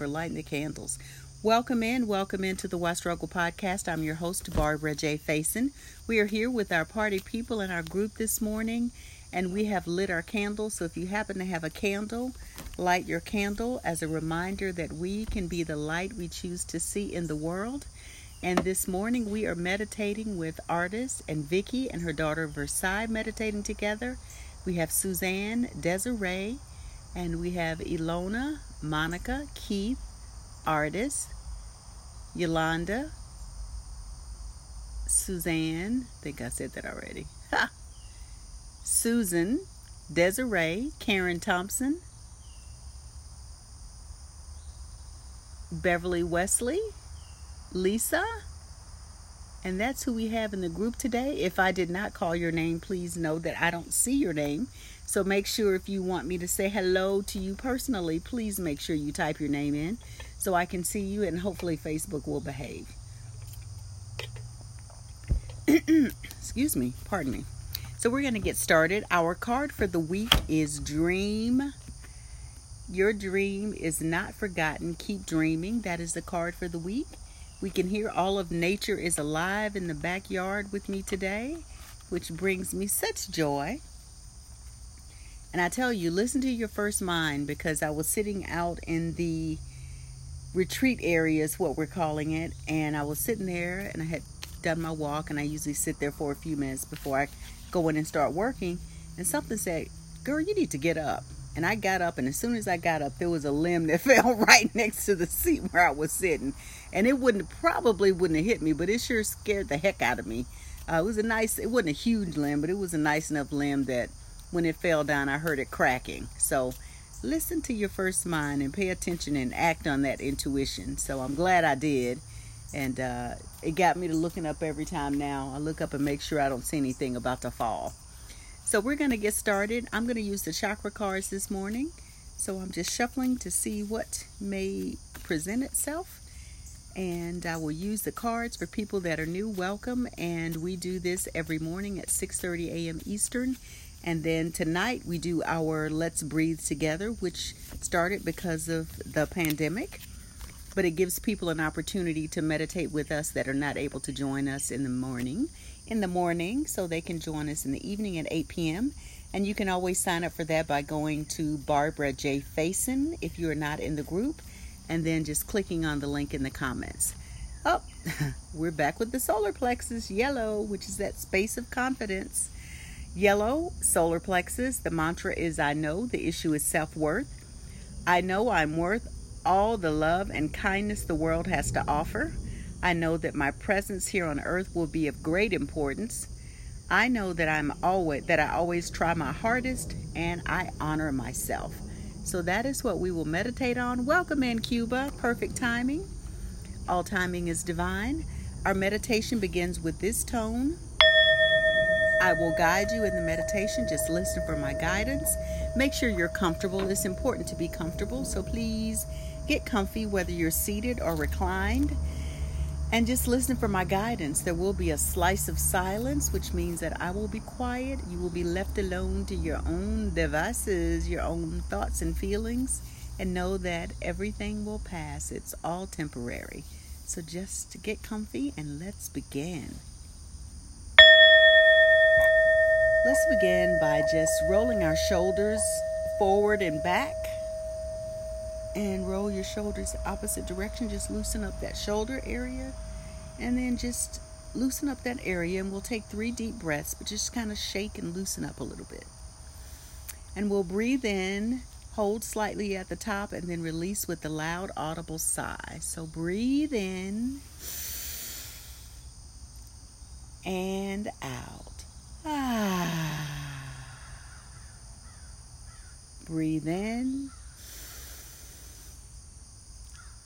for lighting the candles. Welcome in, welcome into the Why Struggle podcast. I'm your host, Barbara J. Faison. We are here with our party people in our group this morning, and we have lit our candles. So if you happen to have a candle, light your candle as a reminder that we can be the light we choose to see in the world. And this morning we are meditating with artist and Vicky and her daughter Versailles meditating together. We have Suzanne, Desiree, and we have Ilona, Monica, Keith, artist, Yolanda, Suzanne, I think I said that already. Susan, Desiree, Karen Thompson, Beverly Wesley, Lisa, and that's who we have in the group today. If I did not call your name, please know that I don't see your name. So make sure if you want me to say hello to you personally, please make sure you type your name in so I can see you and hopefully Facebook will behave. Excuse me, pardon me. So we're going to get started. Our card for the week is Dream. Your dream is not forgotten. Keep dreaming. That is the card for the week. We can hear all of nature is alive in the backyard with me today, which brings me such joy. And I tell you, listen to your first mind because I was sitting out in the retreat area, is what we're calling it, and I was sitting there and I had done my walk, and I usually sit there for a few minutes before I go in and start working. And something said, Girl, you need to get up. And I got up, and as soon as I got up, there was a limb that fell right next to the seat where I was sitting and it wouldn't probably wouldn't have hit me, but it sure scared the heck out of me. Uh, it was a nice, it wasn't a huge limb, but it was a nice enough limb that when it fell down, I heard it cracking. So listen to your first mind and pay attention and act on that intuition. So I'm glad I did. And uh, it got me to looking up every time now. I look up and make sure I don't see anything about to fall. So we're going to get started. I'm going to use the chakra cards this morning. So I'm just shuffling to see what may present itself and I will use the cards for people that are new. Welcome, and we do this every morning at 6:30 a.m. Eastern. And then tonight we do our Let's Breathe Together, which started because of the pandemic, but it gives people an opportunity to meditate with us that are not able to join us in the morning. In the morning, so they can join us in the evening at 8 p.m. And you can always sign up for that by going to Barbara J. Faison if you are not in the group and then just clicking on the link in the comments. Oh, we're back with the solar plexus, yellow, which is that space of confidence. Yellow, solar plexus, the mantra is I know, the issue is self worth. I know I'm worth all the love and kindness the world has to offer. I know that my presence here on earth will be of great importance. I know that I'm always that I always try my hardest and I honor myself. So that is what we will meditate on. Welcome in, Cuba. Perfect timing. All timing is divine. Our meditation begins with this tone. I will guide you in the meditation. Just listen for my guidance. Make sure you're comfortable. It's important to be comfortable, so please get comfy whether you're seated or reclined and just listen for my guidance. There will be a slice of silence, which means that I will be quiet. You will be left alone to your own devices, your own thoughts and feelings, and know that everything will pass. It's all temporary. So just get comfy and let's begin. Let's begin by just rolling our shoulders forward and back and roll your shoulders opposite direction. Just loosen up that shoulder area and then just loosen up that area. And we'll take three deep breaths, but just kind of shake and loosen up a little bit. And we'll breathe in, hold slightly at the top, and then release with the loud, audible sigh. So breathe in and out. Breathe in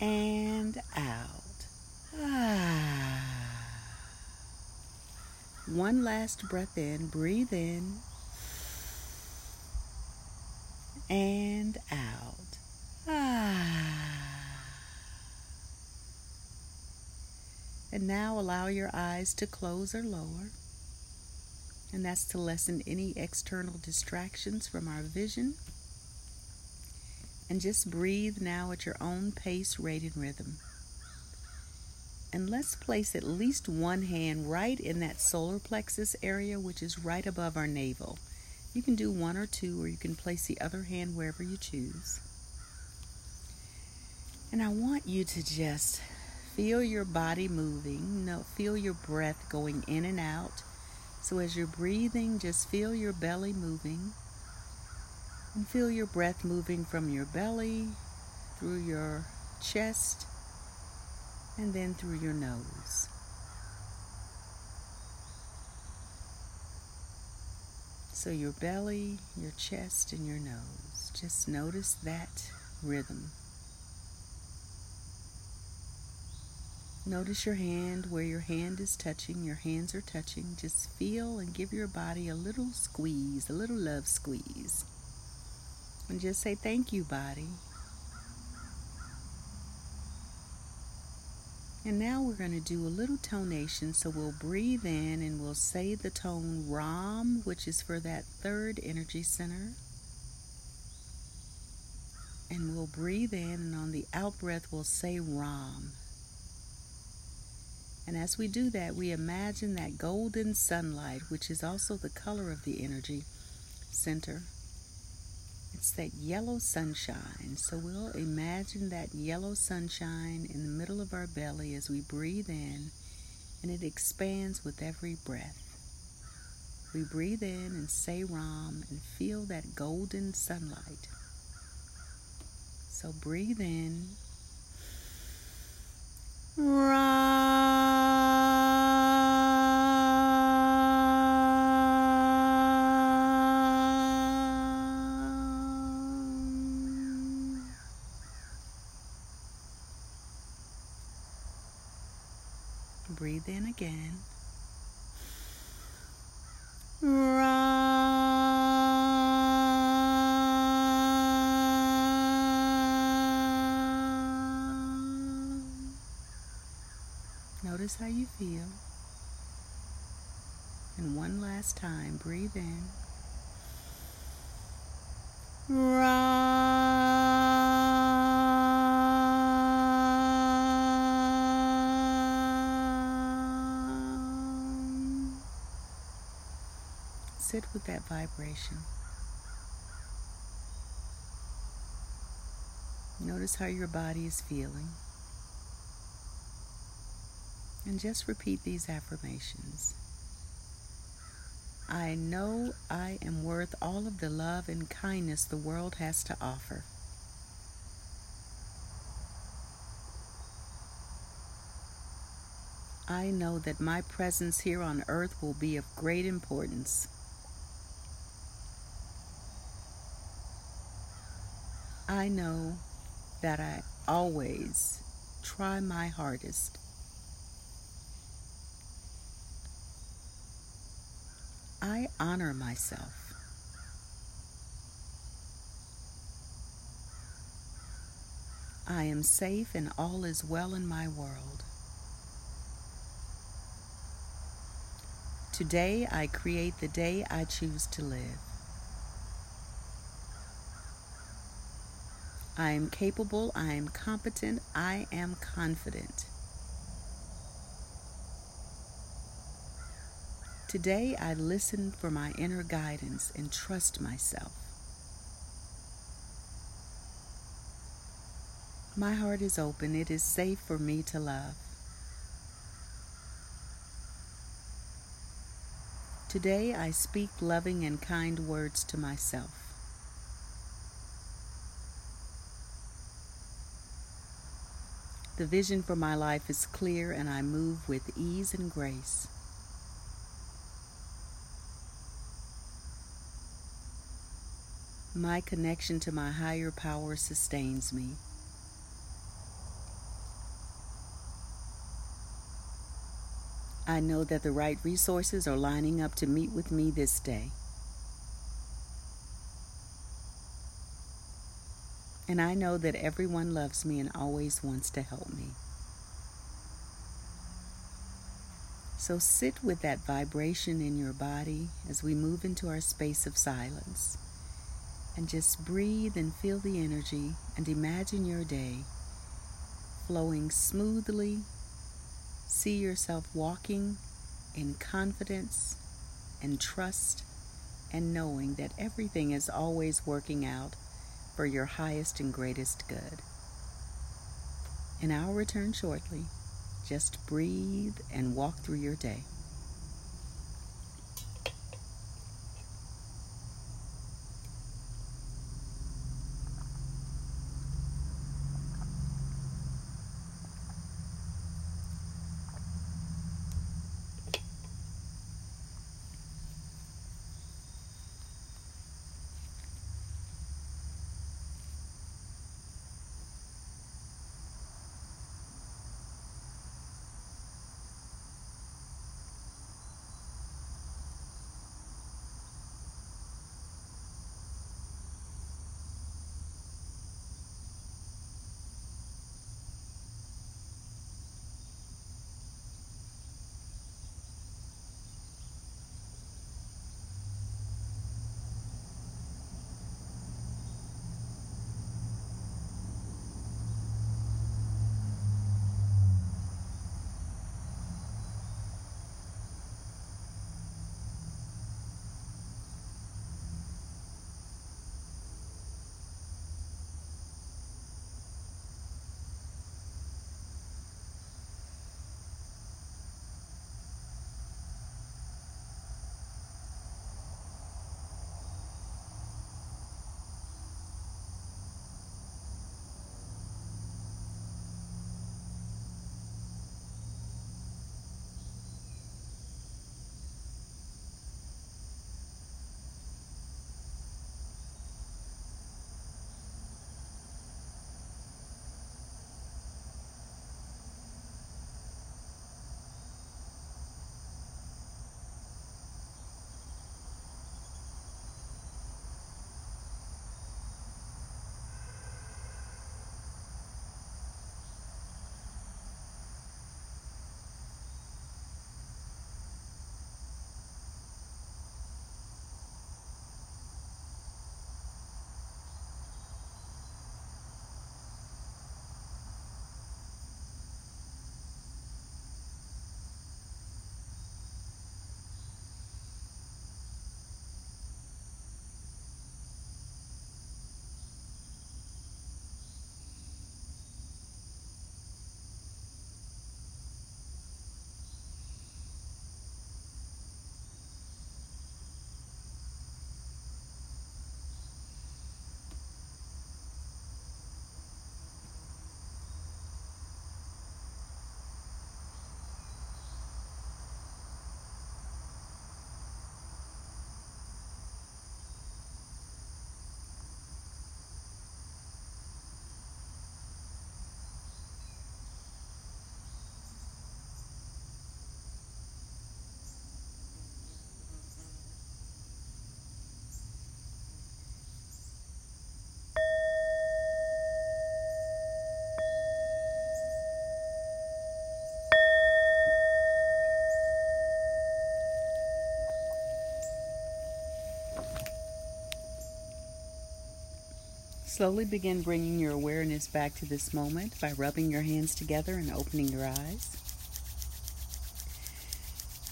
and out. One last breath in, breathe in and out. And now allow your eyes to close or lower. And that's to lessen any external distractions from our vision. And just breathe now at your own pace, rate, and rhythm. And let's place at least one hand right in that solar plexus area, which is right above our navel. You can do one or two, or you can place the other hand wherever you choose. And I want you to just feel your body moving, feel your breath going in and out. So as you're breathing, just feel your belly moving. And feel your breath moving from your belly through your chest and then through your nose. So, your belly, your chest, and your nose. Just notice that rhythm. Notice your hand, where your hand is touching, your hands are touching. Just feel and give your body a little squeeze, a little love squeeze. And just say, Thank you, body. And now we're going to do a little tonation. So we'll breathe in and we'll say the tone Ram, which is for that third energy center. And we'll breathe in, and on the out breath, we'll say Ram. And as we do that, we imagine that golden sunlight, which is also the color of the energy center. It's that yellow sunshine. So we'll imagine that yellow sunshine in the middle of our belly as we breathe in, and it expands with every breath. We breathe in and say Ram and feel that golden sunlight. So breathe in. Ram. Breathe in again. Notice how you feel. And one last time, breathe in. Sit with that vibration. Notice how your body is feeling. And just repeat these affirmations. I know I am worth all of the love and kindness the world has to offer. I know that my presence here on earth will be of great importance. I know that I always try my hardest. I honor myself. I am safe and all is well in my world. Today I create the day I choose to live. I am capable, I am competent, I am confident. Today I listen for my inner guidance and trust myself. My heart is open, it is safe for me to love. Today I speak loving and kind words to myself. The vision for my life is clear and I move with ease and grace. My connection to my higher power sustains me. I know that the right resources are lining up to meet with me this day. And I know that everyone loves me and always wants to help me. So sit with that vibration in your body as we move into our space of silence. And just breathe and feel the energy and imagine your day flowing smoothly. See yourself walking in confidence and trust and knowing that everything is always working out for your highest and greatest good. And I'll return shortly. Just breathe and walk through your day. Slowly begin bringing your awareness back to this moment by rubbing your hands together and opening your eyes.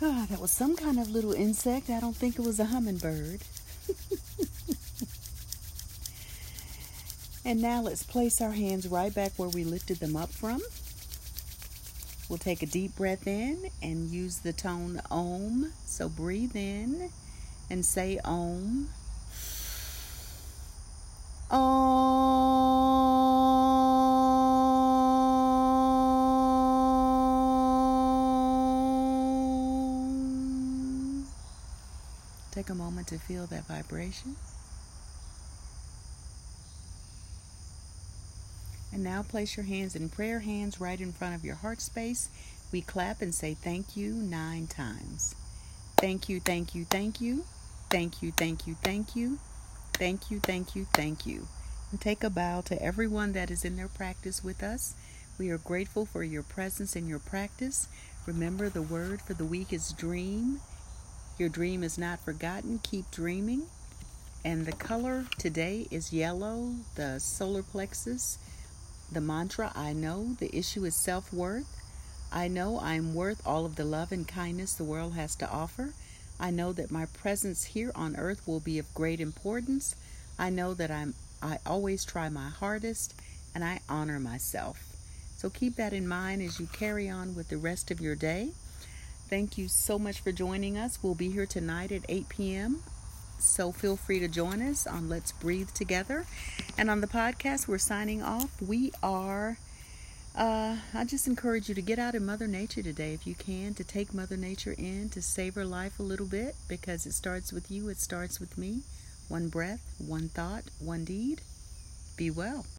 Ah, that was some kind of little insect. I don't think it was a hummingbird. and now let's place our hands right back where we lifted them up from. We'll take a deep breath in and use the tone Om. So breathe in and say Om. Take a moment to feel that vibration. And now place your hands in prayer hands right in front of your heart space. We clap and say thank you nine times. Thank you, thank you, thank you. Thank you, thank you, thank you. Thank you, thank you, thank you. And take a bow to everyone that is in their practice with us. We are grateful for your presence in your practice. Remember, the word for the week is dream. Your dream is not forgotten. Keep dreaming. And the color today is yellow, the solar plexus. The mantra I know, the issue is self worth. I know I'm worth all of the love and kindness the world has to offer. I know that my presence here on earth will be of great importance. I know that I'm I always try my hardest and I honor myself. So keep that in mind as you carry on with the rest of your day. Thank you so much for joining us. We'll be here tonight at 8 p.m. So feel free to join us on Let's Breathe Together. And on the podcast, we're signing off. We are, uh, I just encourage you to get out in Mother Nature today if you can, to take Mother Nature in, to savor life a little bit because it starts with you, it starts with me. One breath, one thought, one deed. Be well.